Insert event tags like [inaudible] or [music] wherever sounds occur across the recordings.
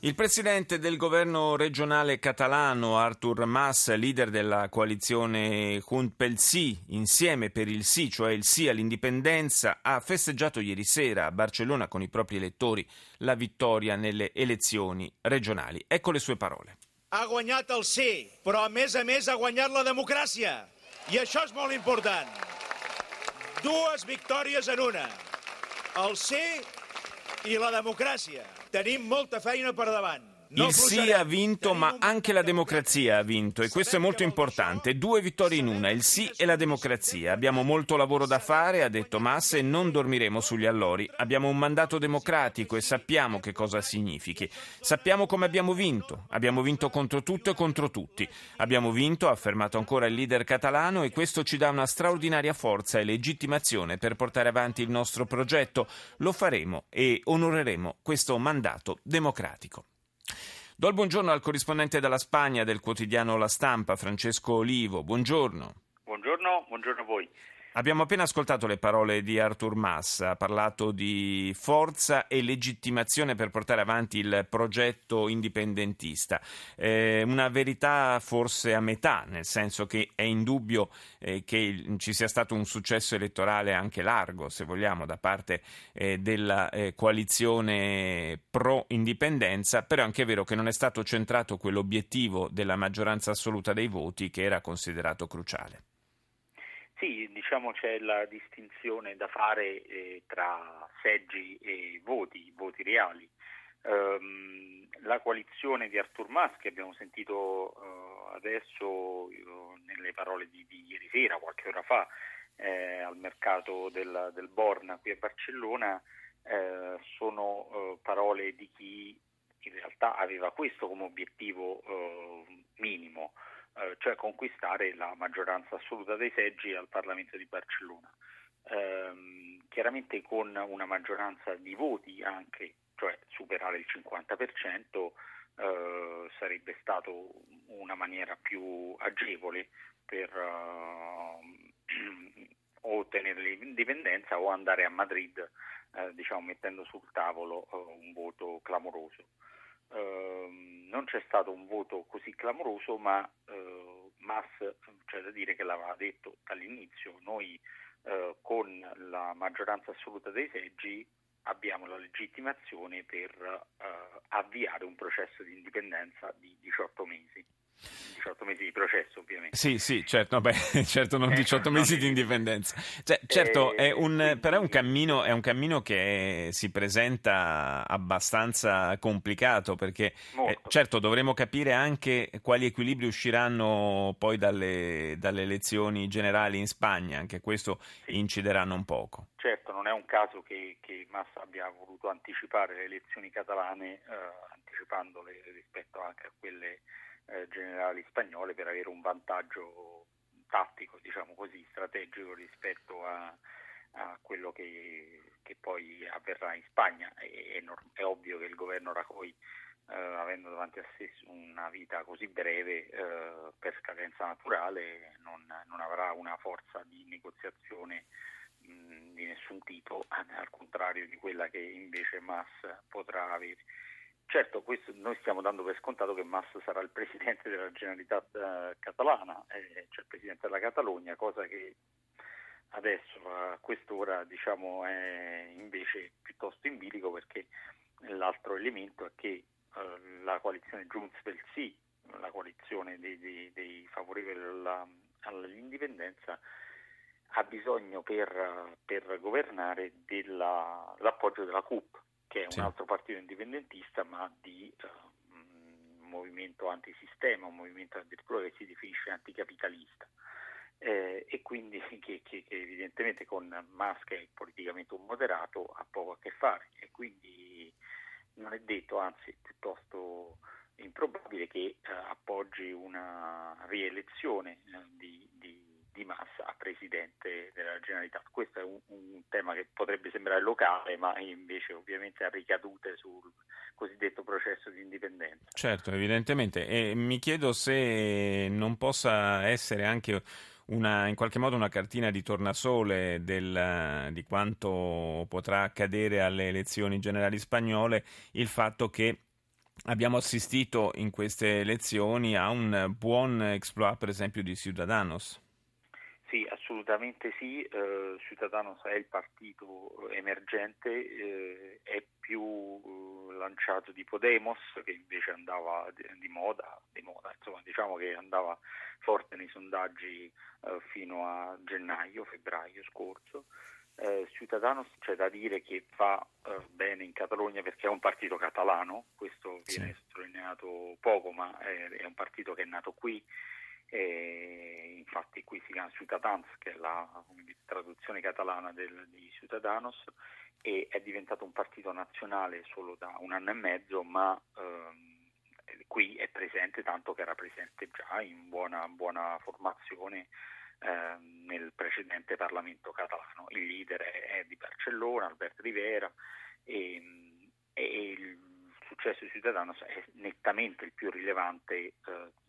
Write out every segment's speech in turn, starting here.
Il presidente del governo regionale catalano Artur Mas, leader della coalizione Junt pel Sì, insieme per il sì, cioè il sì all'indipendenza, ha festeggiato ieri sera a Barcellona con i propri elettori la vittoria nelle elezioni regionali. Ecco le sue parole. Ha guanyat el sí, però a més a més ha guanyat la democràcia. I això és molt important. Dues victòries en una. El sí i la democràcia. Tenim molta feina per davant. Il sì ha vinto, ma anche la democrazia ha vinto e questo è molto importante. Due vittorie in una, il sì e la democrazia. Abbiamo molto lavoro da fare, ha detto Massa, e non dormiremo sugli allori. Abbiamo un mandato democratico e sappiamo che cosa significhi. Sappiamo come abbiamo vinto. Abbiamo vinto contro tutto e contro tutti. Abbiamo vinto, ha affermato ancora il leader catalano, e questo ci dà una straordinaria forza e legittimazione per portare avanti il nostro progetto. Lo faremo e onoreremo questo mandato democratico. Do il buongiorno al corrispondente della Spagna del quotidiano La Stampa, Francesco Olivo. Buongiorno. Buongiorno, buongiorno a voi. Abbiamo appena ascoltato le parole di Artur Mas, ha parlato di forza e legittimazione per portare avanti il progetto indipendentista. Eh, una verità forse a metà, nel senso che è indubbio eh, che ci sia stato un successo elettorale anche largo, se vogliamo, da parte eh, della eh, coalizione pro-indipendenza, però è anche vero che non è stato centrato quell'obiettivo della maggioranza assoluta dei voti che era considerato cruciale. Sì, diciamo c'è la distinzione da fare eh, tra seggi e voti, voti reali. Um, la coalizione di Artur Mas che abbiamo sentito uh, adesso uh, nelle parole di, di, ieri sera, qualche ora fa, eh, al mercato del, del, Borna qui a Barcellona, eh, sono uh, parole di chi in realtà aveva questo come obiettivo minimo eh, cioè conquistare la maggioranza assoluta dei seggi al Parlamento di Barcellona. Eh, chiaramente con una maggioranza di voti anche, cioè superare il 50%, eh, sarebbe stato una maniera più agevole per uh, [clears throat] ottenere l'indipendenza o andare a Madrid eh, diciamo, mettendo sul tavolo uh, un voto clamoroso. Uh, non c'è stato un voto così clamoroso, ma uh, Mas c'è da dire che l'aveva detto dall'inizio, noi uh, con la maggioranza assoluta dei seggi abbiamo la legittimazione per avviare un processo di indipendenza di 18 mesi. 18 mesi di processo ovviamente. Sì, sì, certo, beh, [laughs] certo non 18 eh, mesi di indipendenza. Cioè, certo, è un, però è un, cammino, è un cammino che si presenta abbastanza complicato perché eh, certo dovremo capire anche quali equilibri usciranno poi dalle, dalle, elezioni generali in Spagna, anche questo sì. incideranno un poco. Certo, non è un caso che, che Massa abbia voluto anticipare le elezioni catalane, eh, anticipandole rispetto anche a quelle eh, generali spagnole per avere un vantaggio tattico, diciamo così, strategico rispetto a, a quello che, che, poi avverrà in Spagna. È, è, ovvio che il governo Rajoy, eh, avendo davanti a sé una vita così breve, eh, per scadenza naturale, non, non, avrà una forza di negoziazione di nessun tipo, al contrario di quella che invece Mas potrà avere. Certo, questo noi stiamo dando per scontato che Massa sarà il presidente della Generalitat eh, catalana, eh, cioè il presidente della Catalogna, cosa che adesso a quest'ora diciamo, è invece piuttosto in bilico perché l'altro elemento è che eh, la coalizione Junts del Sì, la coalizione dei, dei, dei favorevoli alla, all'indipendenza, ha bisogno per, per governare dell'appoggio della CUP che è sì. un altro partito indipendentista ma di uh, un movimento antisistema, un movimento addirittura che si definisce anticapitalista. Eh, e quindi [laughs] che, che, che, evidentemente con Musk che è politicamente un moderato ha poco a che fare e quindi non è detto, anzi piuttosto improbabile che eh, appoggi una rielezione eh, di, di, di a Presidente della Generalità. Questo è un, un, tema che potrebbe sembrare locale, ma invece ovviamente ha ricadute sul cosiddetto processo di indipendenza. Certo, evidentemente. E mi chiedo se non possa essere anche una, in qualche modo una cartina di tornasole del, di quanto potrà accadere alle elezioni generali spagnole il fatto che abbiamo assistito in queste elezioni a un buon exploit per esempio di Ciudadanos. Sì, assolutamente sì. Eh, Ciudadanos è il partito emergente, eh, è più eh, lanciato di Podemos che invece andava di, di, moda, di moda, insomma diciamo che andava forte nei sondaggi eh, fino a gennaio, febbraio scorso. Eh, Ciudadanos c'è da dire che fa eh, bene in Catalogna perché è un partito catalano, questo viene sì. sottolineato poco, ma è, è un partito che è nato qui e infatti qui si chiama Ciutadans, che è la traduzione catalana del, di Ciudadanos, e è diventato un partito nazionale solo da un anno e mezzo, ma ehm, qui è presente tanto che era presente già in buona, buona formazione ehm, nel precedente Parlamento catalano. Il leader è, è di Barcellona, Alberto Rivera, di Ciudadanos è nettamente il più rilevante eh,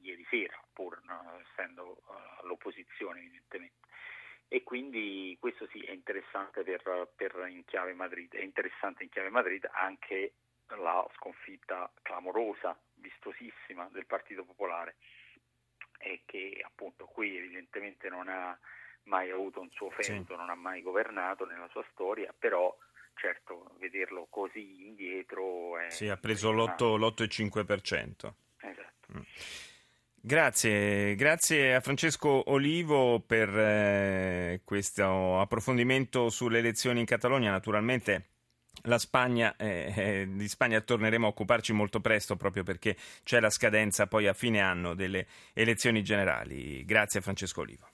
ieri sera, pur no, essendo uh, all'opposizione evidentemente. E quindi questo sì è interessante per, per in chiave Madrid, è interessante in chiave Madrid anche la sconfitta clamorosa, vistosissima del Partito Popolare e che appunto qui evidentemente non ha mai avuto un suo feudo, sì. non ha mai governato nella sua storia, però certo vederlo così indietro è... Sì, ha preso l'8,5%. Esatto. Mm. Grazie, grazie a Francesco Olivo per eh, questo approfondimento sulle elezioni in Catalogna. Naturalmente la Spagna, eh, eh, di Spagna torneremo a occuparci molto presto proprio perché c'è la scadenza poi a fine anno delle elezioni generali. Grazie a Francesco Olivo.